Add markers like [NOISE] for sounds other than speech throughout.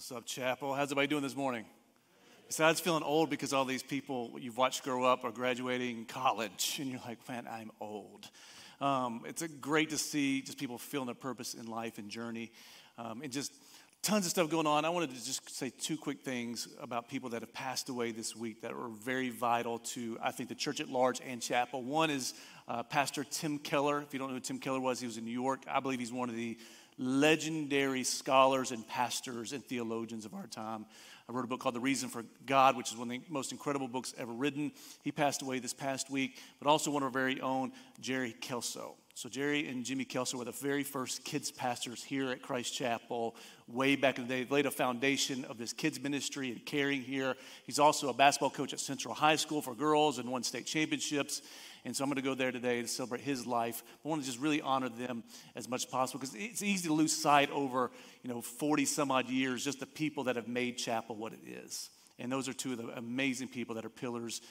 What's up, Chapel? How's everybody doing this morning? Besides feeling old because all these people you've watched grow up are graduating college, and you're like, man, I'm old. Um, it's great to see just people feeling their purpose in life and journey, um, and just tons of stuff going on. I wanted to just say two quick things about people that have passed away this week that were very vital to, I think, the church at large and chapel. One is uh, Pastor Tim Keller. If you don't know who Tim Keller was, he was in New York. I believe he's one of the legendary scholars and pastors and theologians of our time. I wrote a book called The Reason for God, which is one of the most incredible books ever written. He passed away this past week, but also one of our very own, Jerry Kelso. So, Jerry and Jimmy Kelso were the very first kids pastors here at Christ Chapel way back in the day. They laid a foundation of this kids ministry and caring here. He's also a basketball coach at Central High School for girls and won state championships. And so I'm going to go there today to celebrate his life. I want to just really honor them as much as possible because it's easy to lose sight over, you know, 40 some odd years, just the people that have made chapel what it is. And those are two of the amazing people that are pillars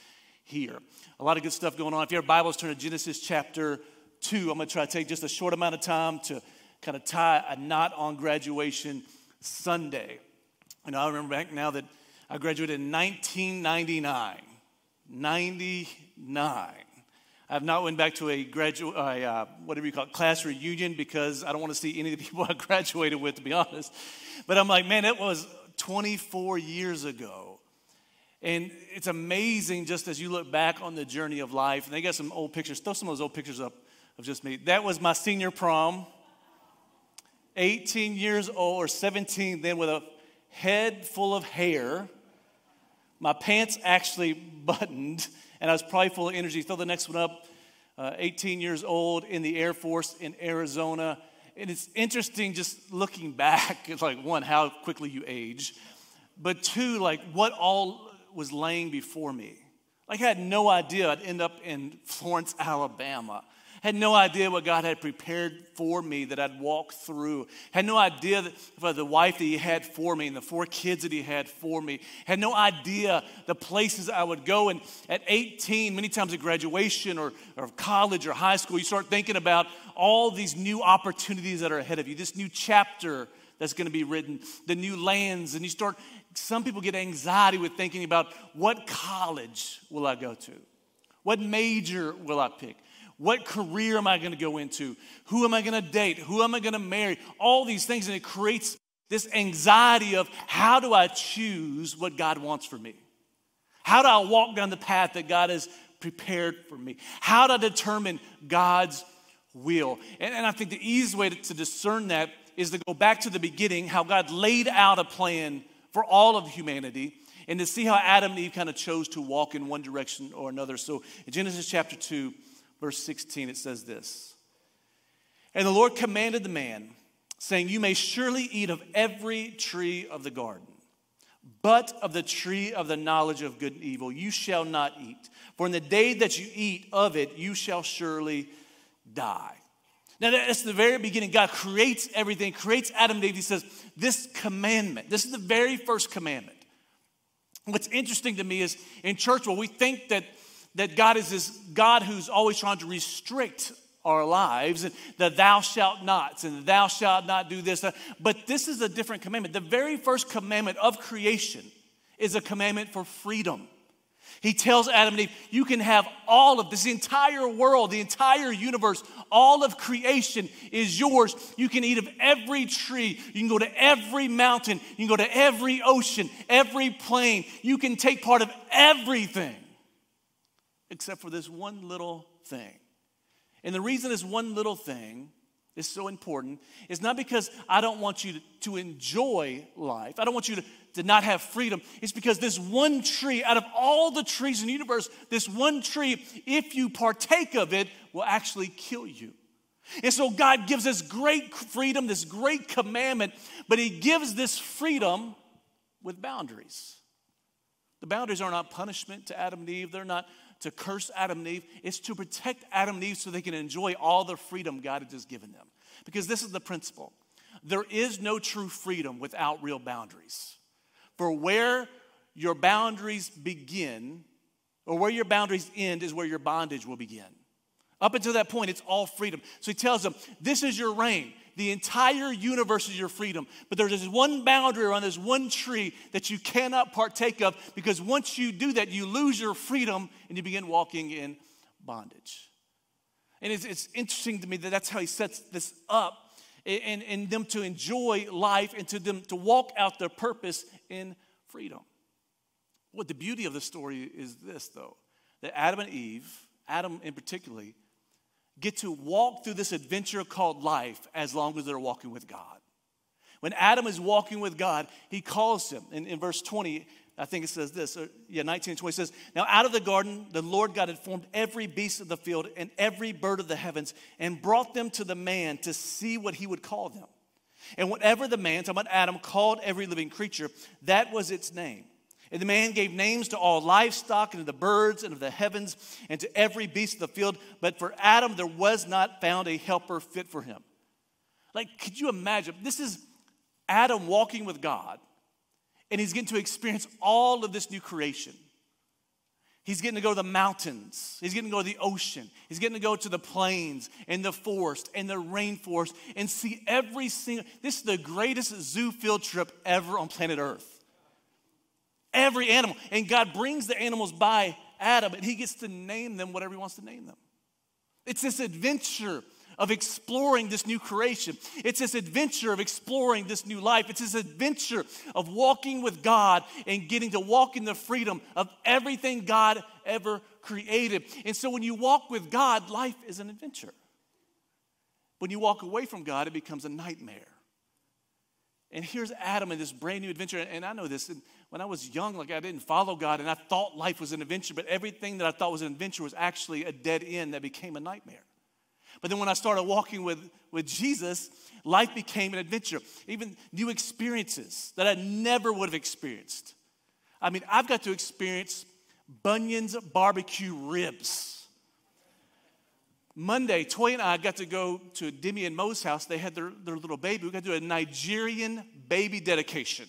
here. A lot of good stuff going on. If you have Bibles, turn to Genesis chapter 2. I'm going to try to take just a short amount of time to kind of tie a knot on graduation Sunday. And I remember back now that I graduated in 1999. 99. I have not went back to a graduate, uh, whatever you call it, class reunion because I don't want to see any of the [LAUGHS] people I graduated with, to be honest. But I'm like, man, it was 24 years ago. And it's amazing just as you look back on the journey of life. And they got some old pictures. Throw some of those old pictures up of just me. That was my senior prom. 18 years old or 17 then with a head full of hair. My pants actually buttoned and I was probably full of energy. Throw the next one up. Uh, 18 years old in the Air Force in Arizona. And it's interesting just looking back, it's like one, how quickly you age, but two, like what all was laying before me. Like I had no idea I'd end up in Florence, Alabama had no idea what God had prepared for me that I'd walk through. Had no idea for the wife that He had for me and the four kids that He had for me. Had no idea the places I would go. And at 18, many times at graduation or, or college or high school, you start thinking about all these new opportunities that are ahead of you, this new chapter that's going to be written, the new lands, and you start. Some people get anxiety with thinking about what college will I go to? What major will I pick? What career am I going to go into? Who am I going to date? Who am I going to marry? All these things. And it creates this anxiety of how do I choose what God wants for me? How do I walk down the path that God has prepared for me? How do I determine God's will? And, and I think the easiest way to, to discern that is to go back to the beginning, how God laid out a plan for all of humanity and to see how Adam and Eve kind of chose to walk in one direction or another. So in Genesis chapter 2, verse 16, it says this And the Lord commanded the man, saying, You may surely eat of every tree of the garden, but of the tree of the knowledge of good and evil you shall not eat. For in the day that you eat of it, you shall surely die. Now, that's the very beginning. God creates everything, creates Adam and Eve. He says, This commandment, this is the very first commandment. What's interesting to me is in church, well, we think that that God is this God who's always trying to restrict our lives, and the thou shalt nots, and the thou shalt not do this. But this is a different commandment. The very first commandment of creation is a commandment for freedom. He tells Adam and Eve, You can have all of this, entire world, the entire universe, all of creation is yours. You can eat of every tree. You can go to every mountain. You can go to every ocean, every plain. You can take part of everything except for this one little thing. And the reason this one little thing is so important is not because I don't want you to, to enjoy life, I don't want you to, to not have freedom. It's because this one tree, out of all the trees in the universe, this one tree, if you partake of it, will actually kill you. And so God gives us great freedom, this great commandment, but He gives this freedom with boundaries. The boundaries are not punishment to Adam and Eve, they're not to curse Adam and Eve. It's to protect Adam and Eve so they can enjoy all the freedom God has just given them. Because this is the principle there is no true freedom without real boundaries. For where your boundaries begin, or where your boundaries end, is where your bondage will begin. Up until that point, it's all freedom. So he tells them, This is your reign. The entire universe is your freedom. But there's this one boundary around this one tree that you cannot partake of because once you do that, you lose your freedom and you begin walking in bondage. And it's, it's interesting to me that that's how he sets this up and, and them to enjoy life and to them to walk out their purpose in freedom. What the beauty of the story is this, though, that Adam and Eve, Adam in particular, get to walk through this adventure called life as long as they're walking with God. When Adam is walking with God, he calls him. In, in verse 20, I think it says this, or, yeah, 19 and 20 says, Now out of the garden, the Lord God had formed every beast of the field and every bird of the heavens and brought them to the man to see what he would call them. And whatever the man, talking about Adam, called every living creature, that was its name. And the man gave names to all livestock and to the birds and of the heavens and to every beast of the field. But for Adam, there was not found a helper fit for him. Like, could you imagine? This is Adam walking with God and he's getting to experience all of this new creation. He's getting to go to the mountains. He's getting to go to the ocean. He's getting to go to the plains and the forest and the rainforest and see every single. This is the greatest zoo field trip ever on planet Earth. Every animal. And God brings the animals by Adam and he gets to name them whatever he wants to name them. It's this adventure of exploring this new creation. It's this adventure of exploring this new life. It's this adventure of walking with God and getting to walk in the freedom of everything God ever created. And so when you walk with God, life is an adventure. When you walk away from God, it becomes a nightmare. And here's Adam in this brand new adventure. And I know this. When I was young, like I didn't follow God and I thought life was an adventure, but everything that I thought was an adventure was actually a dead end that became a nightmare. But then when I started walking with, with Jesus, life became an adventure, even new experiences that I never would have experienced. I mean, I've got to experience Bunyan's barbecue ribs. Monday, Toy and I got to go to Demi and Mo's house. They had their, their little baby. We got to do a Nigerian baby dedication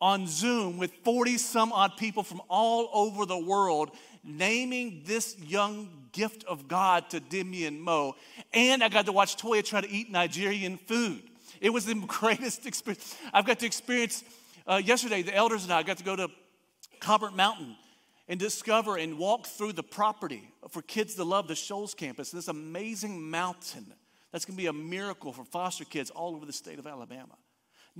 on Zoom with 40 some odd people from all over the world naming this young gift of God to Demi and Mo. And I got to watch Toya try to eat Nigerian food. It was the [LAUGHS] greatest experience. I've got to experience, uh, yesterday, the elders and I got to go to Cobbart Mountain and discover and walk through the property for Kids to Love, the Shoals campus, this amazing mountain that's going to be a miracle for foster kids all over the state of Alabama.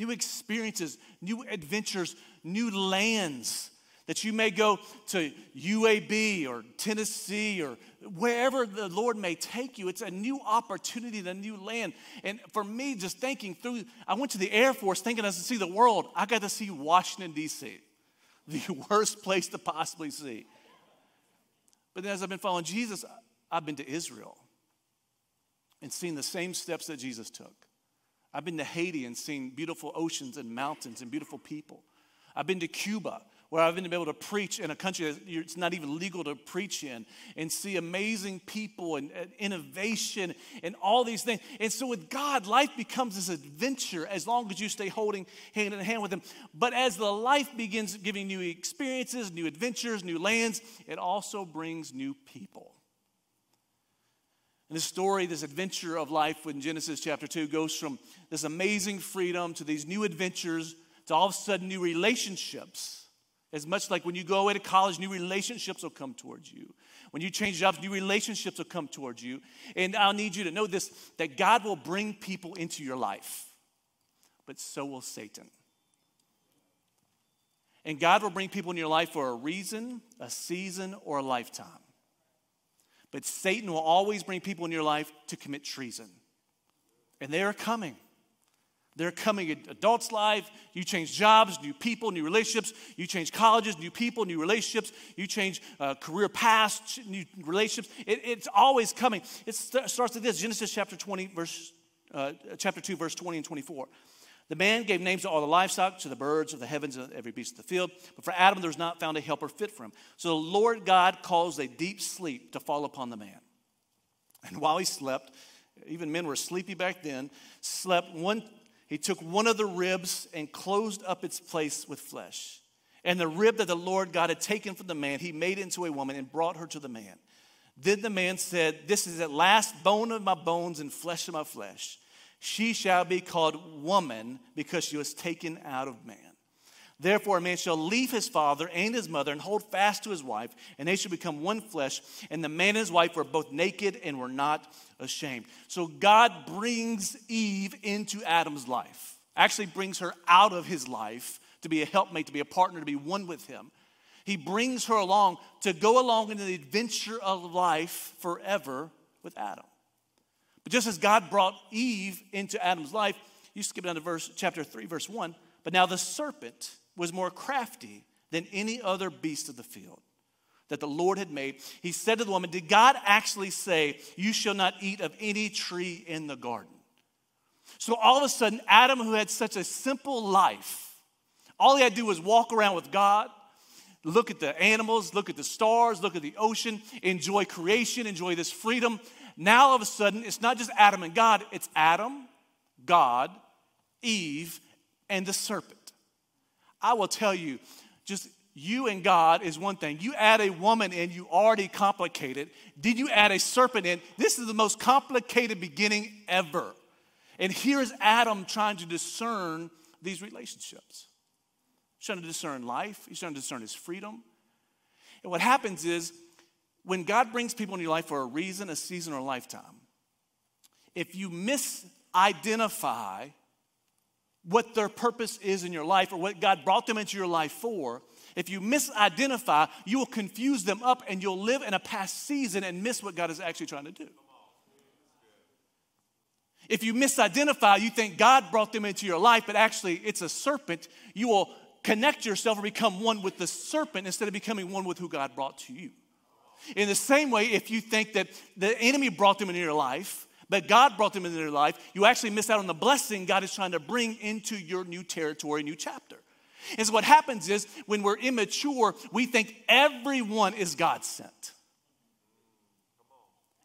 New experiences, new adventures, new lands that you may go to UAB or Tennessee or wherever the Lord may take you. It's a new opportunity, a new land. And for me, just thinking through, I went to the Air Force thinking I was to see the world. I got to see Washington, D.C., [LAUGHS] the worst place to possibly see. But then as I've been following Jesus, I've been to Israel and seen the same steps that Jesus took. I've been to Haiti and seen beautiful oceans and mountains and beautiful people. I've been to Cuba where I've been able to preach in a country that it's not even legal to preach in and see amazing people and, and, innovation and all these things. And so with God, life becomes this adventure as long as you stay holding hand in hand with Him. But as the life begins giving new experiences, new adventures, new lands, it also brings new people. And this story, this adventure of life in Genesis chapter 2 goes from this amazing freedom to these new adventures to all of a sudden new relationships as much like when you go away to college, new relationships will come towards you. When you change jobs, new relationships will come towards you. And I'll need you to know this that God will bring people into your life, but so will Satan. And God will bring people in your life for a reason, a season, or a lifetime. But Satan will always bring people in your life to commit treason. And they are coming. They're coming in adults' life. You change jobs, new people, new relationships. You change colleges, new people, new relationships. You change uh, career paths, new relationships. It, it's always coming. It st- starts with this Genesis chapter 20, verse, uh, chapter 2, verse 20 and 24. The man gave names to all the livestock, to the birds of the heavens, and every beast of the field. But for Adam, there was not found a helper fit for him. So the Lord God caused a deep sleep to fall upon the man. And while he slept, even men were sleepy back then, slept one he took one of the ribs and closed up its place with flesh. And the rib that the Lord God had taken from the man, he made into a woman and brought her to the man. Then the man said, This is at last bone of my bones and flesh of my flesh. She shall be called woman because she was taken out of man. Therefore, a man shall leave his father and his mother and hold fast to his wife, and they shall become one flesh. And the man and his wife were both naked and were not ashamed. So God brings Eve into Adam's life, actually brings her out of his life to be a helpmate, to be a partner, to be one with him. He brings her along to go along in the adventure of life forever with Adam. Just as God brought Eve into Adam's life, you skip down to verse chapter 3, verse 1. But now the serpent was more crafty than any other beast of the field that the Lord had made. He said to the woman, Did God actually say, You shall not eat of any tree in the garden? So all of a sudden, Adam, who had such a simple life, all he had to do was walk around with God, look at the animals, look at the stars, look at the ocean, enjoy creation, enjoy this freedom. Now, all of a sudden, it's not just Adam and God, it's Adam, God, Eve, and the serpent. I will tell you, just you and God is one thing. You add a woman in, you already complicated. Did you add a serpent in? This is the most complicated beginning ever. And here's Adam trying to discern these relationships. He's trying to discern life, he's trying to discern his freedom. And what happens is when God brings people in your life for a reason, a season, or a lifetime, if you misidentify what their purpose is in your life or what God brought them into your life for, if you misidentify, you will confuse them up and you'll live in a past season and miss what God is actually trying to do. If you misidentify, you think God brought them into your life, but actually it's a serpent, you will connect yourself or become one with the serpent instead of becoming one with who God brought to you. In the same way, if you think that the enemy brought them into your life, but God brought them into your life, you actually miss out on the blessing God is trying to bring into your new territory, new chapter. And so what happens is when we're immature, we think everyone is God sent.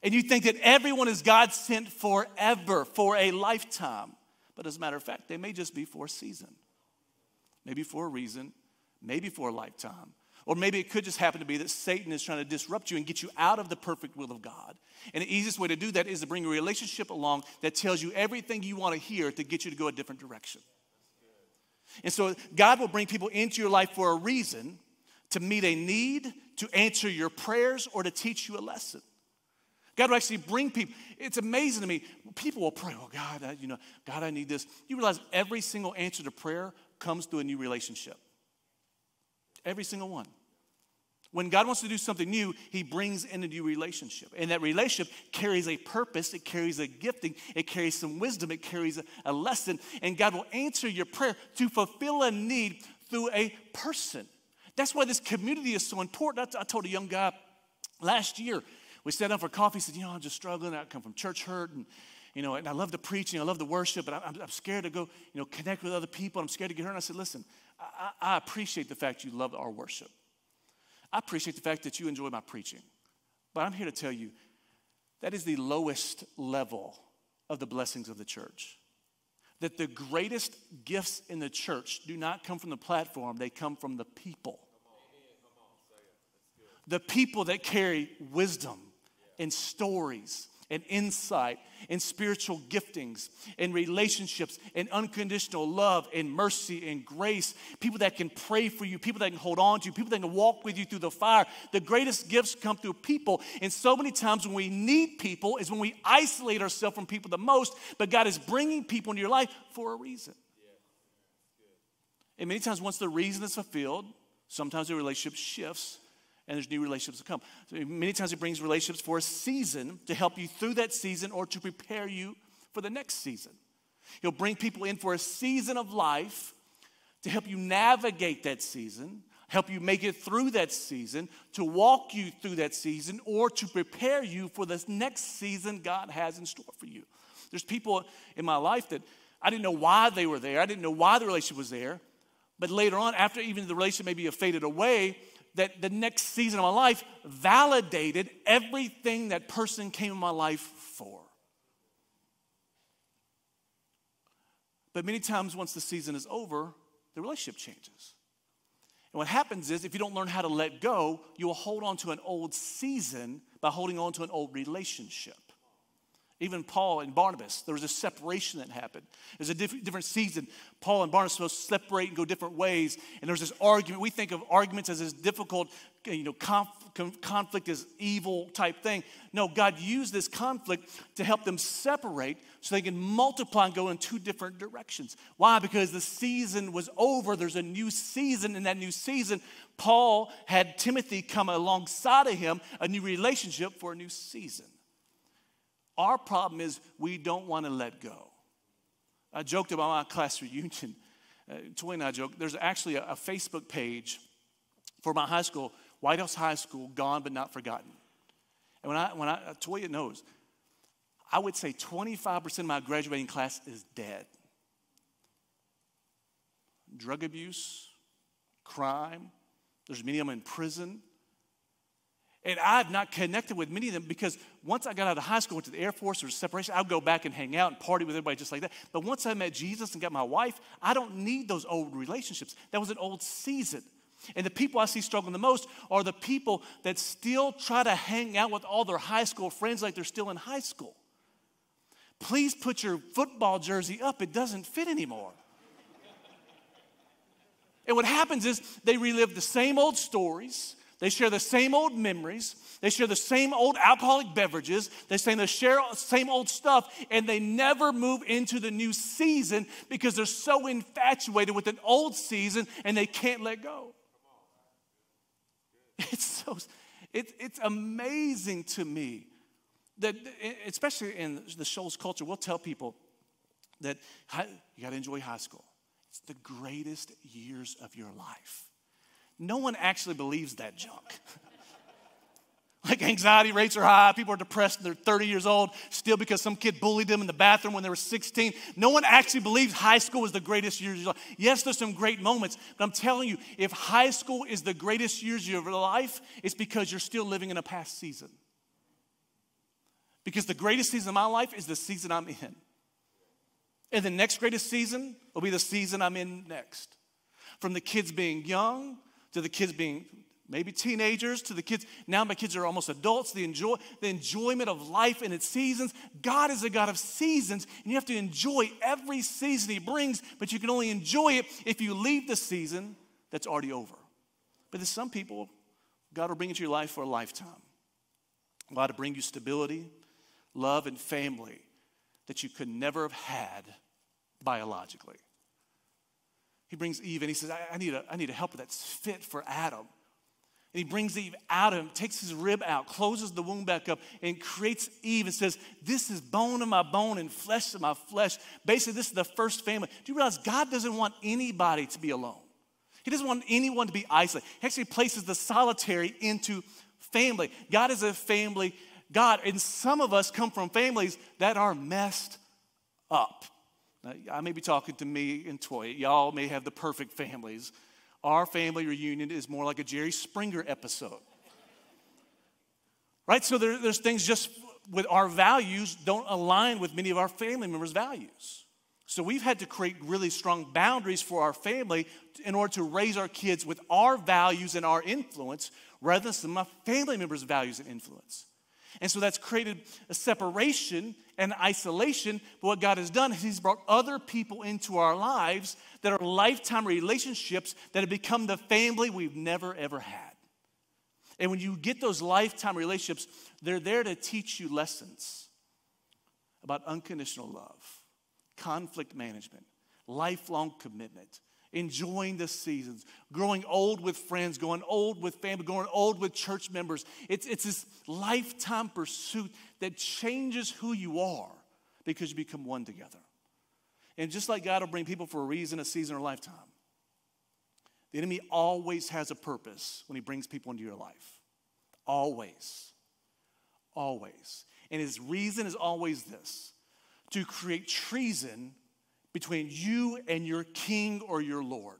And you think that everyone is God sent forever, for a lifetime. But as a matter of fact, they may just be for a season, maybe for a reason, maybe for a lifetime. Or maybe it could just happen to be that Satan is trying to disrupt you and get you out of the perfect will of God. And the easiest way to do that is to bring a relationship along that tells you everything you want to hear to get you to go a different direction. And so God will bring people into your life for a reason to meet a need, to answer your prayers, or to teach you a lesson. God will actually bring people. It's amazing to me. People will pray, oh God, I, you know, God, I need this. You realize every single answer to prayer comes through a new relationship. Every single one. When God wants to do something new, He brings in a new relationship. And that relationship carries a purpose, it carries a gifting, it carries some wisdom, it carries a, a lesson. And God will answer your prayer to fulfill a need through a person. That's why this community is so important. I, told a young guy last year, we sat down for coffee, he said, You know, I'm just struggling. I come from church hurt and you know, and I love the preaching, I love the worship, but I'm, I'm, scared to go, you know, connect with other people. I'm scared to get hurt. And I said, listen, I, I appreciate the fact you love our worship. I appreciate the fact that you enjoy my preaching. But I'm here to tell you that is the lowest level of the blessings of the church. That the greatest gifts in the church do not come from the platform, they come from the people. The people that carry wisdom and stories and insight and spiritual giftings and relationships and unconditional love and mercy and grace. People that can pray for you, people that can hold on to you, people that can walk with you through the fire. The greatest gifts come through people. And so many times when we need people is when we isolate ourselves from people the most. But God is bringing people into your life for a reason. And many times, once the reason is fulfilled, sometimes the relationship shifts and there's new relationships to come. So many times He brings relationships for a season to help you through that season or to prepare you for the next season. He'll bring people in for a season of life to help you navigate that season, help you make it through that season, to walk you through that season, or to prepare you for this next season God has in store for you. There's people in my life that I didn't know why they were there, I didn't know why the relationship was there. But later on, after even the relationship maybe faded away, that the next season of my life validated everything that person came in my life for. But many times, once the season is over, the relationship changes. And what happens is, if you don't learn how to let go, you will hold on to an old season by holding on to an old relationship. Even Paul and Barnabas, there was a separation that happened. There's a diff- different season. Paul and Barnabas supposed to separate and go different ways. And there's this argument. We think of arguments as this difficult, you know, conf- conflict is evil type thing. No, God used this conflict to help them separate so they can multiply and go in two different directions. Why? Because the season was over. There's a new season. In that new season, Paul had Timothy come alongside of him, a new relationship for a new season. Our problem is we don't want to let go. I joked about my class reunion. Uh, Toy and I joked. There's actually a, a Facebook page for my high school, White House High School, gone but not forgotten. And when I, when I, Toya knows, I would say 25% of my graduating class is dead. Drug abuse, crime, there's many of them in prison. And I've not connected with many of them because once I got out of high school, went to the Air Force, was separation. I would go back and hang out and party with everybody just like that. But once I met Jesus and got my wife, I don't need those old relationships. That was an old season. And the people I see struggling the most are the people that still try to hang out with all their high school friends like they're still in high school. Please put your football jersey up, it doesn't fit anymore. and what happens is they relive the same old stories they share the same old memories. They share the same old alcoholic beverages. They say the share same old stuff, and they never move into the new season because they're so infatuated with an old season and they can't let go. [LAUGHS] It's so it, it's amazing to me that, especially in the Shoals culture, we'll tell people that you got to enjoy high school. It's the greatest years of your life. No one actually believes that junk. [LAUGHS] like anxiety rates are high, people are depressed, they're 30 years old, still because some kid bullied them in the bathroom when they were 16. No one actually believes high school is the greatest years of your life. Yes, there's some great moments, but I'm telling you, if high school is the greatest years of your life, it's because you're still living in a past season. Because the greatest season of my life is the season I'm in. And the next greatest season will be the season I'm in next. From the kids being young to the kids being maybe teenagers to the kids now my kids are almost adults the enjoy the enjoyment of life and its seasons. God is a god of seasons and you have to enjoy every season he brings but you can only enjoy it if you leave the season that's already over. But there's some people god will bring into your life for a lifetime. God will bring you stability love and family that you could never have had biologically he brings Eve and he says, I, I, need, a, I need a helper that's fit for Adam. And he brings Eve out of him, takes his rib out, closes the womb back up, and creates Eve and says, This is bone of my bone and flesh of my flesh. Basically, this is the first family. Do you realize God doesn't want anybody to be alone? He doesn't want anyone to be isolated. He actually places the solitary into family. God is a family God. And some of us come from families that are messed up. Now, I may be talking to me and Toy. Y'all may have the perfect families. Our family reunion is more like a Jerry Springer episode. Right? So there, there's things just with our values don't align with many of our family members' values. So we've had to create really strong boundaries for our family in order to raise our kids with our values and our influence rather than my family members' values and influence. And so that's created a separation and isolation. But what God has done is He's brought other people into our lives that are lifetime relationships that have become the family we've never ever had. And when you get those lifetime relationships, they're there to teach you lessons about unconditional love, conflict management, lifelong commitment, enjoying the seasons, growing old with friends, going old with family, going old with church members. It's, it's this lifetime pursuit that changes who you are because you become one together. And just like God will bring people for a reason, a season, or a lifetime, the enemy always has a purpose when he brings people into your life. Always. Always. And his reason is always this to create treason between you and your king or your Lord.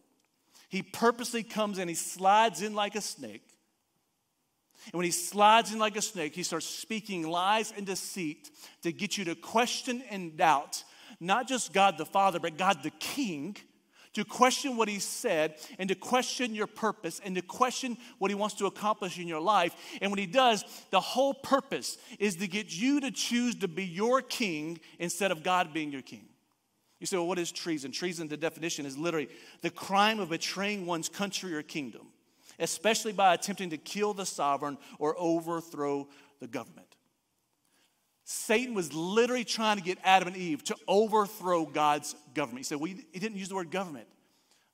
He purposely comes and he slides in like a snake. And when he slides in like a snake, he starts speaking lies and deceit to get you to question and doubt not just God the Father, but God the King, to question what he said, and to question your purpose, and to question what he wants to accomplish in your life. And when he does, the whole purpose is to get you to choose to be your king instead of God being your king. You say, well, what is treason? Treason, the definition is literally the crime of betraying one's country or kingdom, especially by attempting to kill the sovereign or overthrow the government. Satan was literally trying to get Adam and Eve to overthrow God's government. He said, well, he didn't use the word government.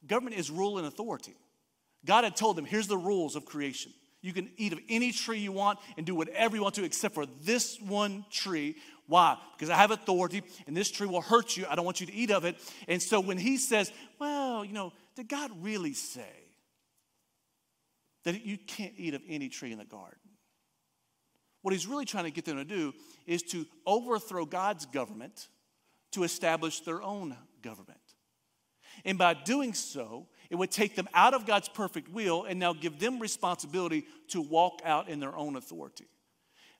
Government is rule and authority. God had told them, here's the rules of creation. You can eat of any tree you want and do whatever you want to, except for this one tree. Why? Because I have authority and this tree will hurt you. I don't want you to eat of it. And so when he says, well, you know, did God really say that you can't eat of any tree in the garden? What he's really trying to get them to do is to overthrow God's government to establish their own government. And by doing so, it would take them out of God's perfect will and now give them responsibility to walk out in their own authority.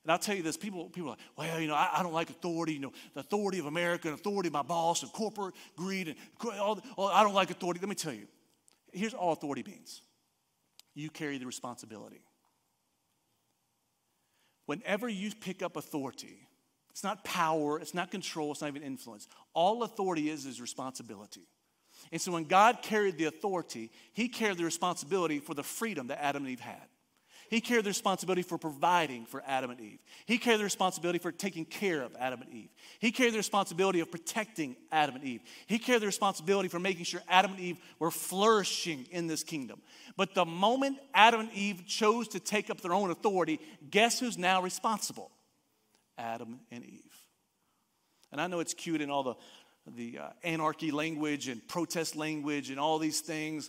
And I'll tell you this people, people are like, well, you know, I, I, don't like authority, you know, the authority of America and authority of my boss and corporate greed and all, all, I don't like authority. Let me tell you, here's all authority means you carry the responsibility. Whenever you pick up authority, it's not power, it's not control, it's not even influence. All authority is is responsibility. And so when God carried the authority, he carried the responsibility for the freedom that Adam and Eve had. He carried the responsibility for providing for Adam and Eve. He carried the responsibility for taking care of Adam and Eve. He carried the responsibility of protecting Adam and Eve. He carried the responsibility for making sure Adam and Eve were flourishing in this kingdom. But the moment Adam and Eve chose to take up their own authority, guess who's now responsible? Adam and Eve. And I know it's cute in all the, the uh, anarchy language and protest language and all these things,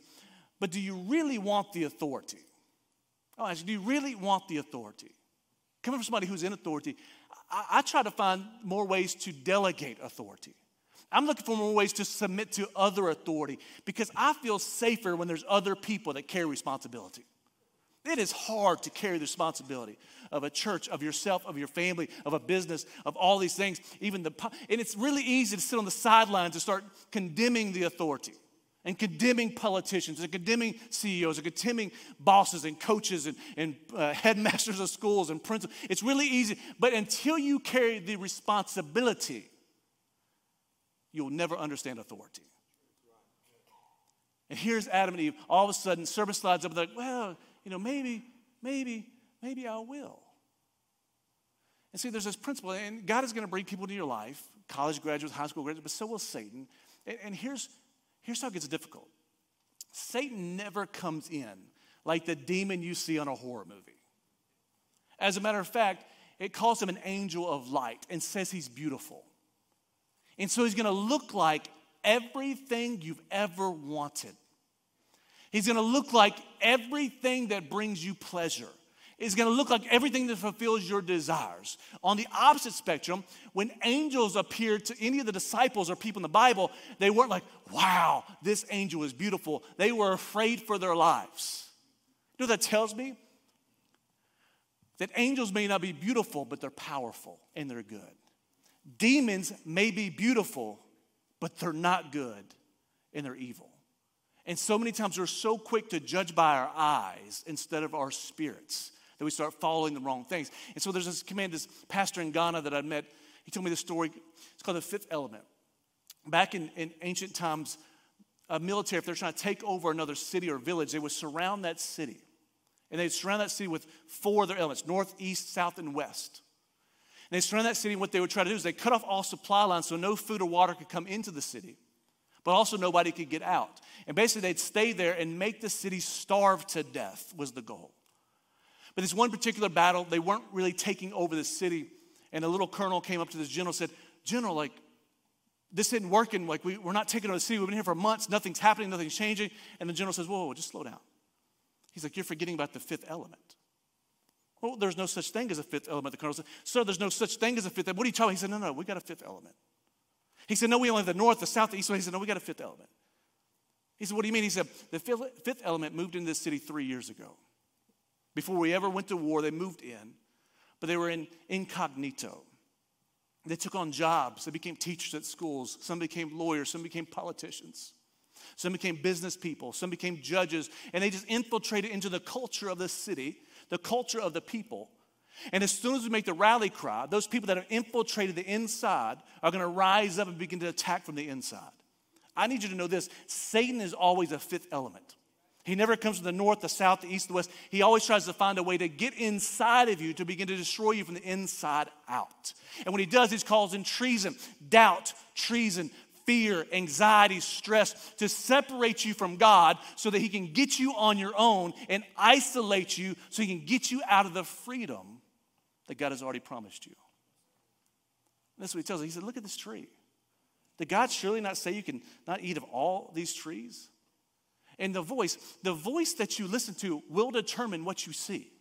but do you really want the authority? Oh, do you really want the authority? Coming from somebody who's in authority, I, I try to find more ways to delegate authority. I'm looking for more ways to submit to other authority because I feel safer when there's other people that carry responsibility. It is hard to carry the responsibility of a church, of yourself, of your family, of a business, of all these things. Even the and it's really easy to sit on the sidelines and start condemning the authority and condemning politicians and condemning CEOs and condemning bosses and coaches and, and uh, [LAUGHS] headmasters of schools and principals. It's really easy. But until you carry the responsibility, you'll never understand authority. And here's Adam and Eve. All of a sudden, service slides up. They're like, well, you know, maybe, maybe, maybe I will. And see, there's this principle, and God is going to bring people into your life, college graduates, high school graduates, but so will Satan. And, and here's, Here's how it gets difficult Satan never comes in like the demon you see on a horror movie. As a matter of fact, it calls him an angel of light and says he's beautiful. And so he's gonna look like everything you've ever wanted. He's gonna look like everything that brings you pleasure is going to look like everything that fulfills your desires. On the opposite spectrum, when angels appeared to any of the disciples or people in the Bible, they weren't like, wow, this angel is beautiful. They were afraid for their lives. You know that tells me? That angels may not be beautiful, but they're powerful and they're good. Demons may be beautiful, but they're not good and they're evil. And so many times we're so quick to judge by our eyes instead of our spirits that we start following the wrong things. And so there's this command, this pastor in Ghana that I met, he told me this story. It's called the fifth element. Back in, in ancient times, a military, if they're trying to take over another city or village, they would surround that city. And they'd surround that city with four other elements north, east, south, and west. And they surround that city, and what they would try to do is they cut off all supply lines so no food or water could come into the city, but also nobody could get out. And basically, they'd stay there and make the city starve to death, was the goal. But this one particular battle, they weren't really taking over the city. And a little colonel came up to this general and said, General, like, this isn't working. Like, we, we're not taking over the city. We've been here for months. Nothing's happening. Nothing's changing. And the general says, whoa, whoa, just slow down. He's like, You're forgetting about the fifth element. Well, there's no such thing as a fifth element. The colonel said, Sir, there's no such thing as a fifth element. What are you talking about? He said, No, no, we got a fifth element. He said, No, we only have the north, the south, the east. He said, No, we got a fifth element. He said, What do you mean? He said, The fifth element moved into this city three years ago. Before we ever went to war, they moved in, but they were in incognito. They took on jobs. They became teachers at schools. Some became lawyers. Some became politicians. Some became business people. Some became judges. And they just infiltrated into the culture of the city, the culture of the people. And as soon as we make the rally cry, those people that have infiltrated the inside are going to rise up and begin to attack from the inside. I need you to know this Satan is always a fifth element. He never comes from the north, the south, the east, the west. He always tries to find a way to get inside of you to begin to destroy you from the inside out. And when he does, he calls in treason, doubt, treason, fear, anxiety, stress to separate you from God so that he can get you on your own and isolate you so he can get you out of the freedom that God has already promised you. And that's what he tells us. He said, Look at this tree. Did God surely not say you can not eat of all these trees? And the voice, the voice that you listen to will determine what you see.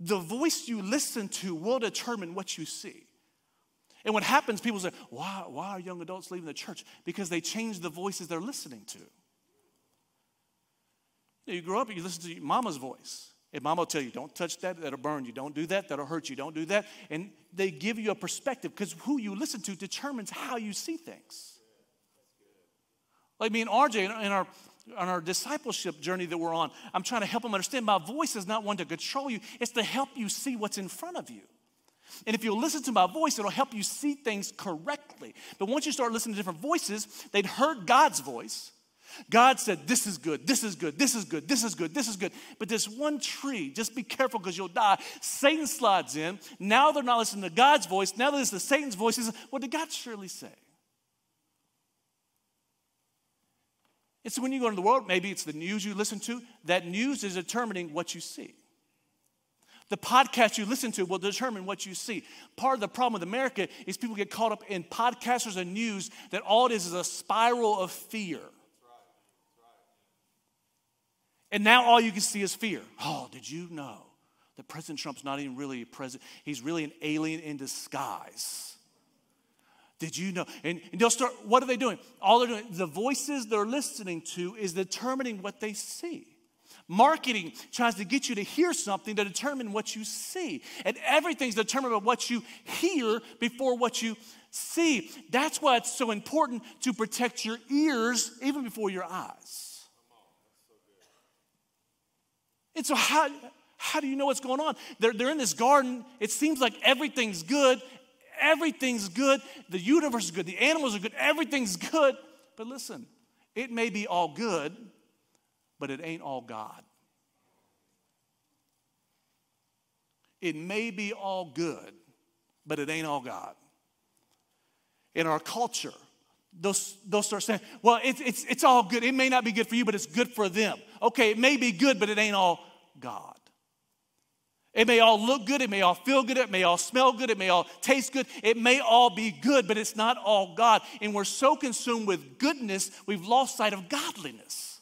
The voice you listen to will determine what you see. And what happens, people say, why, why are young adults leaving the church? Because they change the voices they're listening to. You, grow up you listen to mama's voice. And mama will tell you, don't touch that, that'll burn you. Don't do that, that'll hurt you. Don't do that. And they give you a perspective because who you listen to determines how you see things. Like me and RJ in our on our discipleship journey that we're on, I'm trying to help them understand my voice is not one to control you, it's to help you see what's in front of you. And if you listen to my voice, it'll help you see things correctly. But once you start listening to different voices, they'd heard God's voice. God said, This is good, this is good, this is good, this is good, this is good. But this one tree, just be careful because you'll die. Satan slides in. Now they're not listening to God's voice. Now they're listening to Satan's voice. He What did God surely say? It's when you go into the world, maybe it's the news you listen to, that news is determining what you see. The podcast you listen to will determine what you see. Part of the problem with America is people get caught up in podcasters and news that all it is is a spiral of fear. And now all you can see is fear. Oh, did you know that President Trump's not even really a president? He's really an alien in disguise. Did you know? And, and they'll start, what are they doing? All they're doing, the voices they're listening to is determining what they see. Marketing tries to get you to hear something to determine what you see. And everything's determined by what you hear before what you see. That's why it's so important to protect your ears even before your eyes. And so, how, how do you know what's going on? They're, they're in this garden. It seems like everything's good. Everything's good. The universe is good. The animals are good. Everything's good. But listen, it may be all good but it ain't all God. It may be all good, but it ain't all God. In our culture, they'll, they'll start saying, well, it's, it's, it's all good. It may not be good for you, but it's good for them. Okay, it may be good, but it ain't all God. It may all look good, it may all feel good, it may all smell good, it may all taste good, it may all be good, but it's not all God. And we're so consumed with goodness, we've lost sight of godliness.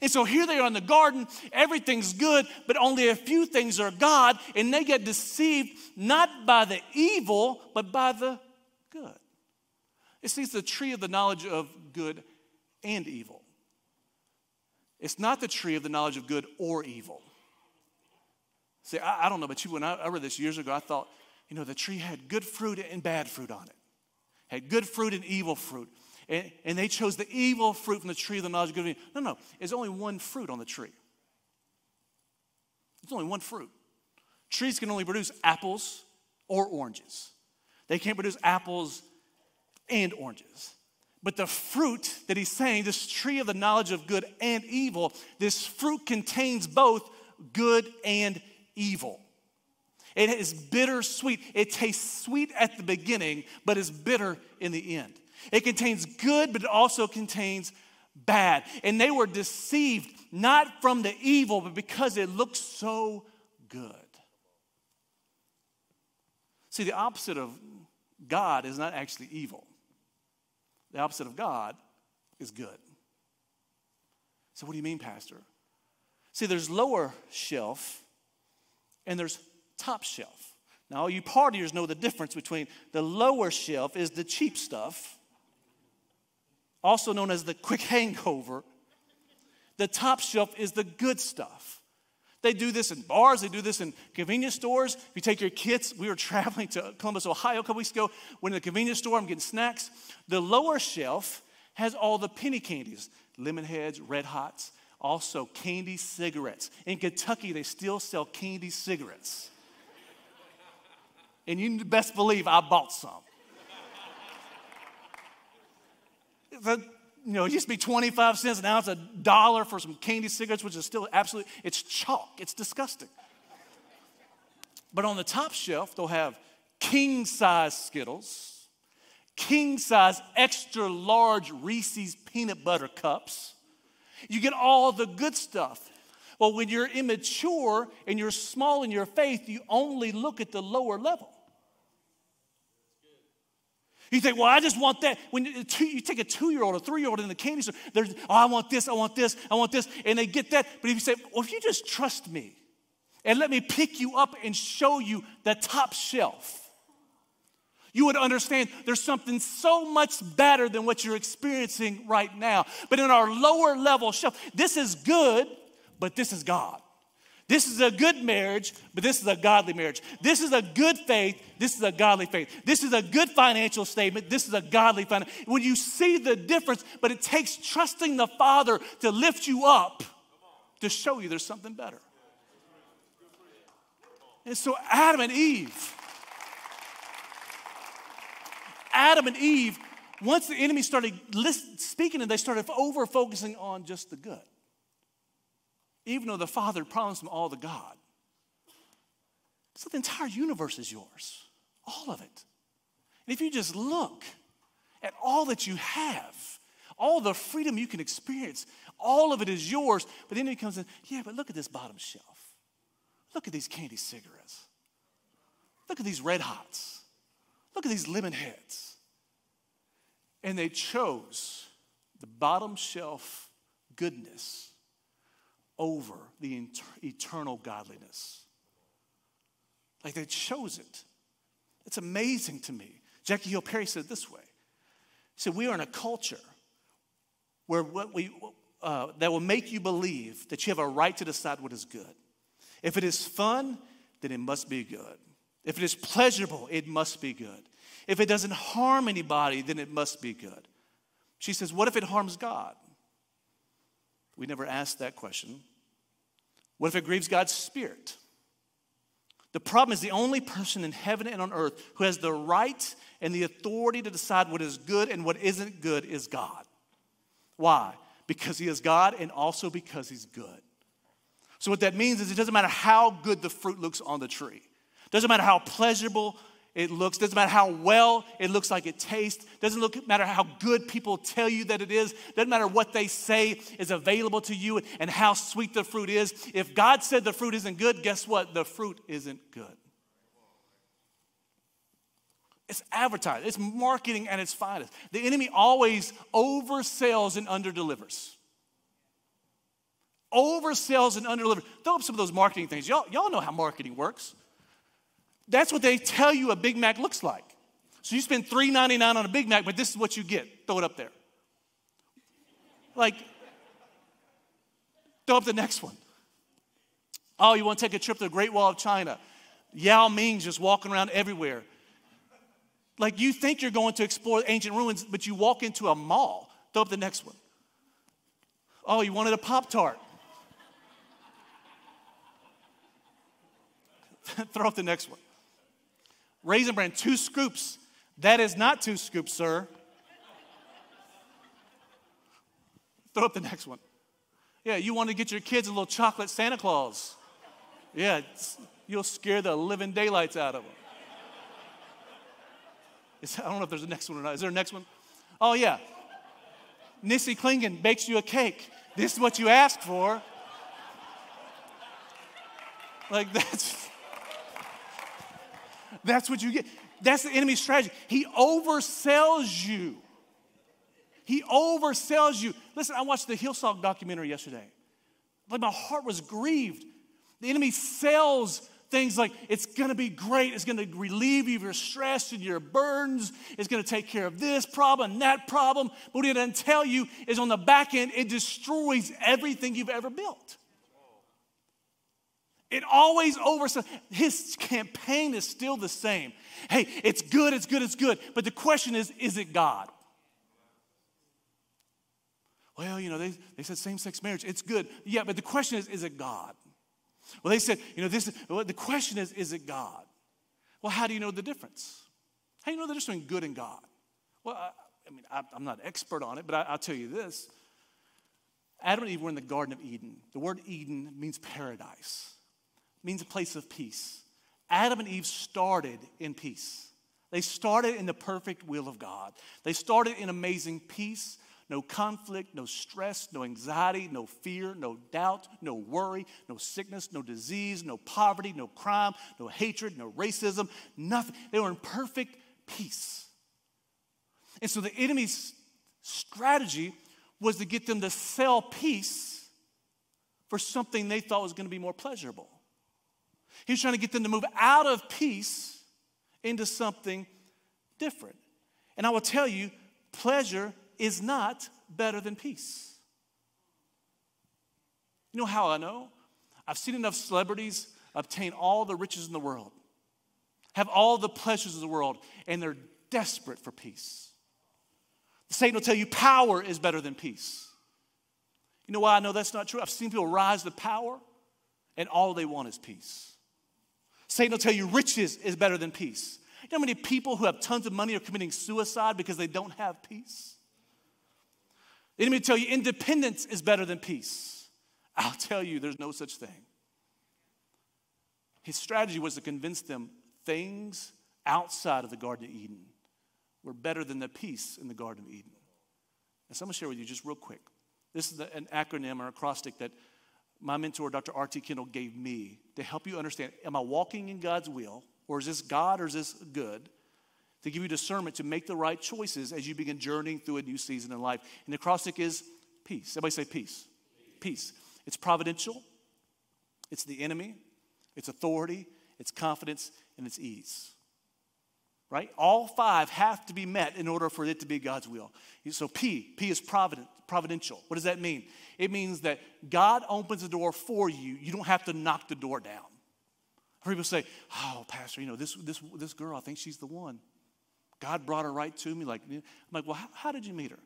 And so here they are in the garden, everything's good, but only a few things are God, and they get deceived not by the evil, but by the good. It sees the tree of the knowledge of good and evil. It's not the tree of the knowledge of good or evil. See, I, I don't know about you, when I, I read this years ago, I thought, you know, the tree had good fruit and bad fruit on it, had good fruit and evil fruit and, and they chose the evil fruit from the tree of the knowledge of good and evil. No, no, there's only one fruit on the tree. There's only one fruit. Trees can only produce apples or oranges. They can't produce apples and oranges. But the fruit that he's saying, this tree of the knowledge of good and evil, this fruit contains both good and evil. It is bitter sweet. It tastes sweet at the beginning, but is bitter in the end. It contains good, but it also contains bad. And they were deceived not from the evil, but because it looked so good. See, the opposite of God is not actually evil, the opposite of God is good. So, what do you mean, Pastor? See, there's lower shelf and there's top shelf. Now, all you partiers know the difference between the lower shelf is the cheap stuff also known as the quick hangover. The top shelf is the good stuff. They do this in bars, they do this in convenience stores. If you take your kids, we were [LAUGHS] traveling to Columbus, Ohio a couple weeks ago, went to the convenience store, I'm getting snacks. The lower shelf has all the penny candies, lemon heads, red hots, also candy cigarettes. In Kentucky, they still sell candy cigarettes. and you best believe I bought some. The, you know, it used to be 25 cents, now it's a dollar for some candy cigarettes, which is still absolutely, it's chalk. It's disgusting. But on the top shelf, they'll have king size Skittles, king size extra large Reese's peanut butter cups. You get all the good stuff. Well, when you're immature and you're small in your faith, you only look at the lower level. You think, well, I just want that. When you take a two year old, a three year old in the candy store, oh, I want this, I want this, I want this, and they get that. But if you say, well, if you just trust me and let me pick you up and show you the top shelf, you would understand there's something so much better than what you're experiencing right now. But in our lower level shelf, this is good, but this is God. This is a good marriage, but this is a godly marriage. This is a good faith, this is a godly faith. This is a good financial statement, this is a godly financial. When you see the difference, but it takes trusting the Father to lift you up to show you there's something better. And so Adam and Eve, Adam and Eve, once the enemy started speaking and they started over focusing on just the good even though the Father promised them all the God. So the entire universe is yours, all of it. And if you just look at all that you have, all the freedom you can experience, all of it is yours. But then he comes in, yeah, but look at this bottom shelf. Look at these candy cigarettes. Look at these red hots. Look at these lemon heads. And they chose the bottom shelf goodness over the eternal godliness. Like they chose it. It's amazing to me. Jackie Hill Perry said this way. He said, We are in a culture where what we, uh, that will make you believe that you have a right to decide what is good. If it is fun, then it must be good. If it is pleasurable, it must be good. If it doesn't harm anybody, then it must be good. She says, What if it harms God? We never asked that question. What if it grieves God's spirit? The problem is the only person in heaven and on earth who has the right and the authority to decide what is good and what isn't good is God. Why? Because He is God and also because He's good. So, what that means is it doesn't matter how good the fruit looks on the tree, it doesn't matter how pleasurable it looks, doesn't matter how well it looks like it tastes, doesn't look, matter how good people tell you that it is, doesn't matter what they say is available to you and how sweet the fruit is. If God said the fruit isn't good, guess what? The fruit isn't good. It's advertised, it's marketing at its finest. The enemy always oversells and underdelivers. Oversells and underdelivers. Throw up some of those marketing things. Y'all, y'all know how marketing works. That's what they tell you a Big Mac looks like. So you spend $3.99 on a Big Mac, but this is what you get. Throw it up there. Like, throw up the next one. Oh, you want to take a trip to the Great Wall of China? Yao Ming's just walking around everywhere. Like you think you're going to explore ancient ruins, but you walk into a mall. Throw up the next one. Oh, you wanted a Pop Tart. [LAUGHS] Throw up the next one. Raisin bran, two scoops. That is not two scoops, sir. Throw up the next one. Yeah, you want to get your kids a little chocolate Santa Claus. Yeah, you'll scare the living daylights out of them. I don't know if there's a next one or not. Is there a next one? Oh, yeah. Nissy Klingon bakes you a cake. This is what you asked for. Like, [LAUGHS] that's. That's what you get. That's the enemy's strategy. He oversells you. He oversells you. Listen, I watched the Hillsong documentary yesterday. Like my heart was grieved. The enemy sells things like it's gonna be great, it's gonna relieve you of your stress and your burdens, it's gonna take care of this problem and that problem. But what he doesn't tell you is on the back end, it destroys everything you've ever built. It always over. His campaign is still the same. Hey, it's good, it's good, it's good. But the question is, is it God? Well, you know, they, they said same sex marriage, it's good. Yeah, but the question is, is it God? Well, they said, you know, this, well, the question is, is it God? Well, how do you know the difference? How do you know the difference between good and God? Well, I, I mean, I, am not expert on it, but I, I'll tell you this. Adam and Eve were in the Garden of Eden. The word Eden means paradise, means a place of peace. Adam and Eve started in peace. They started in the perfect will of God. They started in amazing peace no conflict, no stress, no anxiety, no fear, no doubt, no worry, no sickness, no disease, no poverty, no crime, no hatred, no racism, nothing. They were in perfect peace. And so the enemy's strategy was to get them to sell peace for something they thought was going to be more pleasurable. He was trying to get them to move out of peace into something different. And I will tell you, pleasure is not better than peace. You know how I know? I've seen enough celebrities obtain all the riches in the world, have all the pleasures of the world, and they're desperate for peace. Satan will tell you power is better than peace. You know why I know that's not true? I've seen people rise to power, and all they want is peace. Satan will tell you riches is better than peace. You know how many people who have tons of money are committing suicide because they don't have peace? The enemy tell you independence is better than peace. I'll tell you, there's no such thing. His strategy was to convince them things outside of the Garden of Eden were better than the peace in the Garden of Eden. And so I'm going to share with you just real quick. This is an acronym or acrostic that my mentor, Dr. R.T. Kendall, gave me to help you understand am I walking in God's will, or is this God, or is this good? to give you discernment to make the right choices as you begin journeying through a new season in life. And the acrostic is peace. Everybody say peace. Peace. It's providential, it's the enemy, it's authority, it's confidence, and it's ease. Right? All five have to be met in order for it to be God's will. So P, P is provident, providential. What does that mean? It means that God opens the door for you. You don't have to knock the door down. People say, "Oh, Pastor, you know this this this girl. I think she's the one." God brought her right to me. Like, I'm like, well, how, how did you meet her?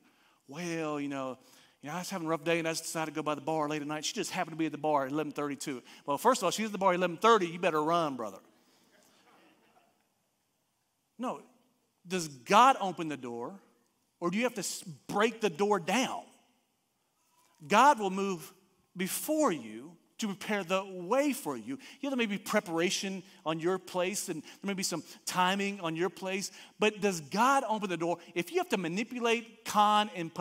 Well, you know, you know, I was having a rough day and I just decided to go by the bar late at night. She just happened to be at the bar at 11:32. Well, first of all, she's at the bar at 11:30. You better run, brother. No, does God open the door, or do you have to break the door down? God will move before you to prepare the way for you. Yeah, there may be preparation on your place and there may be some timing on your place, but does God open the door? If you have to manipulate, con, and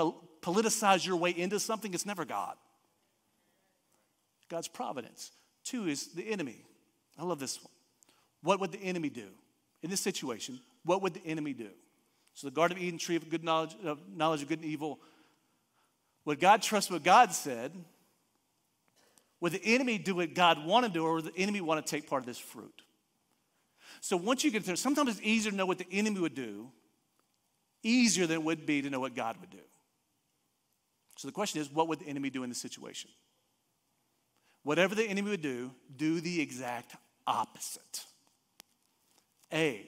politicize your way into something, it's never God. God's providence. Two is the enemy. I love this one. What would the enemy do? In this situation, what would the enemy do? So, the Garden of Eden, tree of good knowledge, knowledge of good and evil. Would God trust what God said? Would the enemy do what God wanted to do, or would the enemy want to take part of this fruit? So once you get there, sometimes it's easier to know what the enemy would do, easier than it would be to know what God would do. So the question is, what would the enemy do in this situation? Whatever the enemy would do, do the exact opposite. A,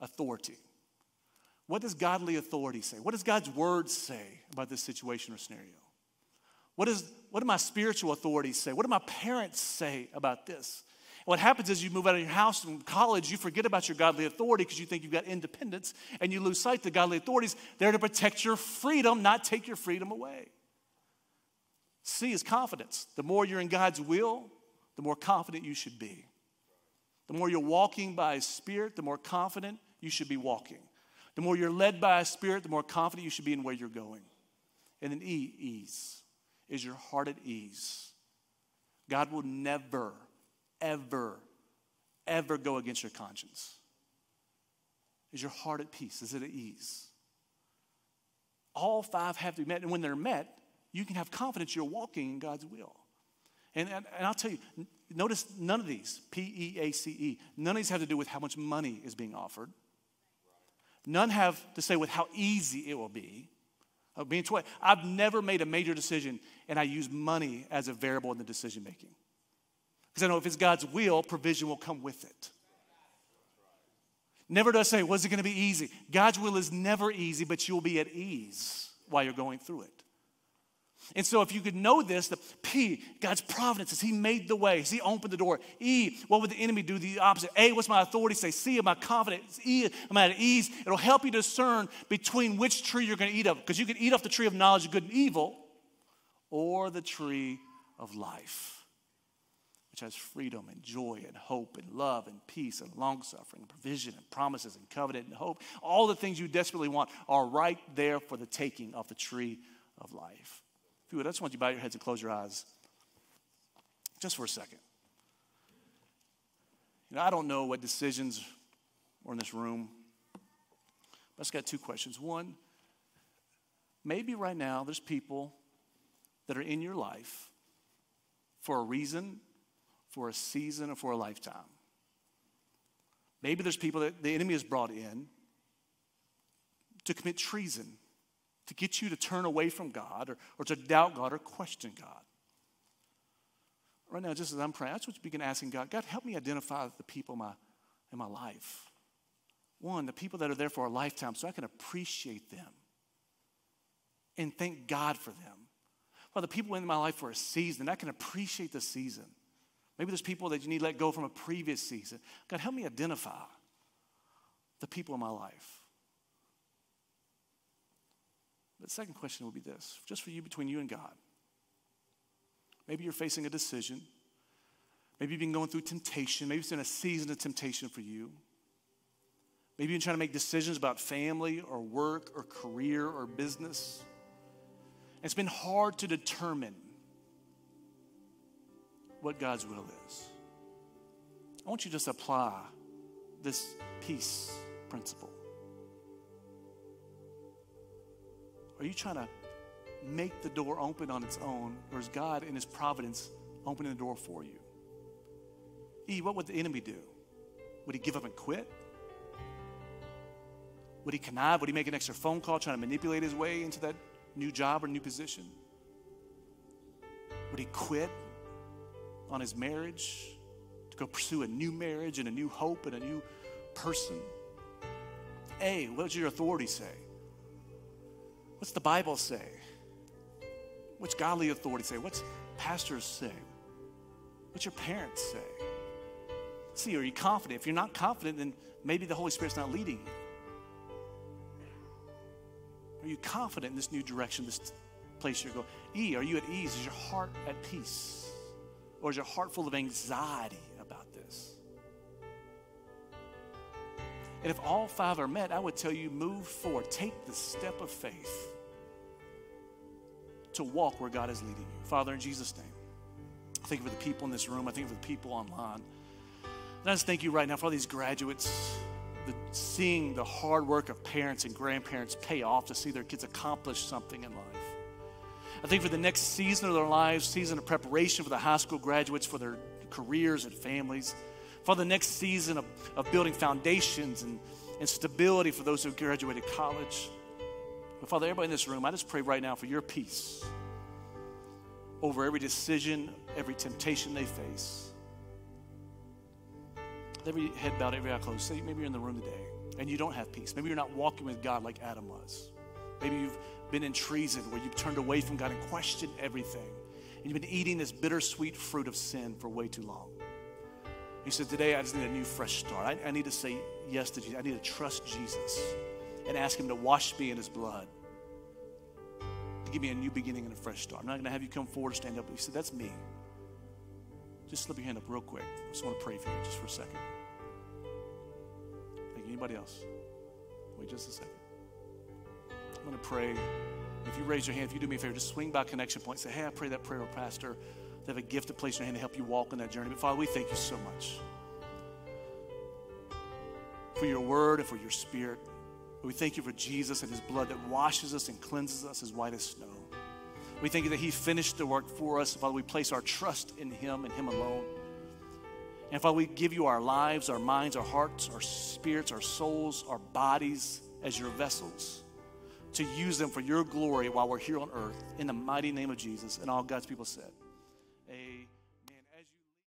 authority. What does godly authority say? What does God's word say about this situation or scenario? What, is, what do my spiritual authorities say? What do my parents say about this? what happens is you move out of your house in college, you forget about your godly authority because you think you've got independence, and you lose sight the godly authorities there to protect your freedom, not take your freedom away. C is confidence. The more you're in God's will, the more confident you should be. The more you're walking by His Spirit, the more confident you should be walking. The more you're led by a Spirit, the more confident you should be in where you're going. And then E, ease is your heart at ease. God will never, ever, ever go against your conscience. Is your heart at peace? Is it at ease? All five have to be met. And when they're met, you can have confidence you're walking in God's will. And, and, and I'll tell you, notice none of these, P E A C E, none of these have to do with how much money is being offered. None have to say with how easy it will be of being 20. I've never made a major decision and I use money as a variable in the decision making. Because I know if it's God's will, provision will come with it. Never does say, was it going to be easy? God's will is never easy, but you'll be at ease while you're going through it. And so, if you could know this, the P, God's providence, is He made the way, He opened the door. E, what would the enemy do? The opposite. A, what's my authority say? C, am I confident? E, am I at ease? It'll help you discern between which tree you're going to eat of. Because you can eat off the tree of knowledge of good and evil or the tree of life, which has freedom and joy and hope and love and peace and long suffering, and provision and promises and covenant and hope. All the things you desperately want are right there for the taking of the tree of life. If you would, I just want you to bow your heads and close your eyes just for a second. You know, I don't know what decisions are in this room. But I just got two questions. One, maybe right now there's people that are in your life for a reason, for a season, or for a lifetime. Maybe there's people that the enemy has brought in to commit treason to get you to turn away from God or, or to doubt God or question God. Right now, just as I'm praying, what you begin asking God God, help me identify the people in my, in my life. One, the people that are there for a lifetime, so I can appreciate them and thank God for them. Well, the people in my life for a season, I can appreciate the season. Maybe there's people that you need to let go from a previous season. God, help me identify the people in my life. The second question will be this just for you, between you and God. Maybe you're facing a decision. Maybe you've been going through temptation. Maybe it's been a season of temptation for you. Maybe been trying to make decisions about family or work or career or business. It's been hard to determine what God's will is. I want you to just apply this peace principle. Are you trying to make the door open on its own, or is God in His providence opening the door for you? E, what would the enemy do? Would he give up and quit? Would he connive? Would he make an extra phone call trying to manipulate his way into that new job or new position? Would he quit on his marriage to go pursue a new marriage and a new hope and a new person? A, what does your authority say? What's the Bible say? What's godly authority say? What's pastors say? What's your parents say? See, are you confident? If you're not confident, then maybe the Holy Spirit's not leading you. Are you confident in this new direction, this place you're going? E, are you at ease? Is your heart at peace? Or is your heart full of anxiety And if all five are met, I would tell you move forward. Take the step of faith to walk where God is leading you. Father, in Jesus' name, I thank you for the people in this room. I thank you for the people online. And I just thank you right now for all these graduates, the, seeing the hard work of parents and grandparents pay off to see their kids accomplish something in life. I think for the next season of their lives, season of preparation for the high school graduates, for their careers and families for the next season of, of building foundations and, and stability for those who graduated college. But Father, everybody in this room, I just pray right now for your peace over every decision, every temptation they face. Every head bowed, every eye closed. Say, maybe you're in the room today and you don't have peace. Maybe you're not walking with God like Adam was. Maybe you've been in treason where you've turned away from God and questioned everything. And you've been eating this bittersweet fruit of sin for way too long. He said, Today I just need a new fresh start. I, I need to say yes to Jesus. I need to trust Jesus and ask Him to wash me in His blood, to give me a new beginning and a fresh start. I'm not going to have you come forward or stand up. He said, That's me. Just slip your hand up real quick. I just want to pray for you just for a second. Thank you. Anybody else? Wait just a second. I'm going to pray. If you raise your hand, if you do me a favor, just swing by connection point. Say, hey, I pray that prayer, Pastor. Have a gift to place in your hand to help you walk on that journey. But Father, we thank you so much for your word and for your spirit. We thank you for Jesus and his blood that washes us and cleanses us as white as snow. We thank you that he finished the work for us. Father, we place our trust in him and him alone. And Father, we give you our lives, our minds, our hearts, our spirits, our souls, our bodies as your vessels to use them for your glory while we're here on earth. In the mighty name of Jesus. And all God's people said a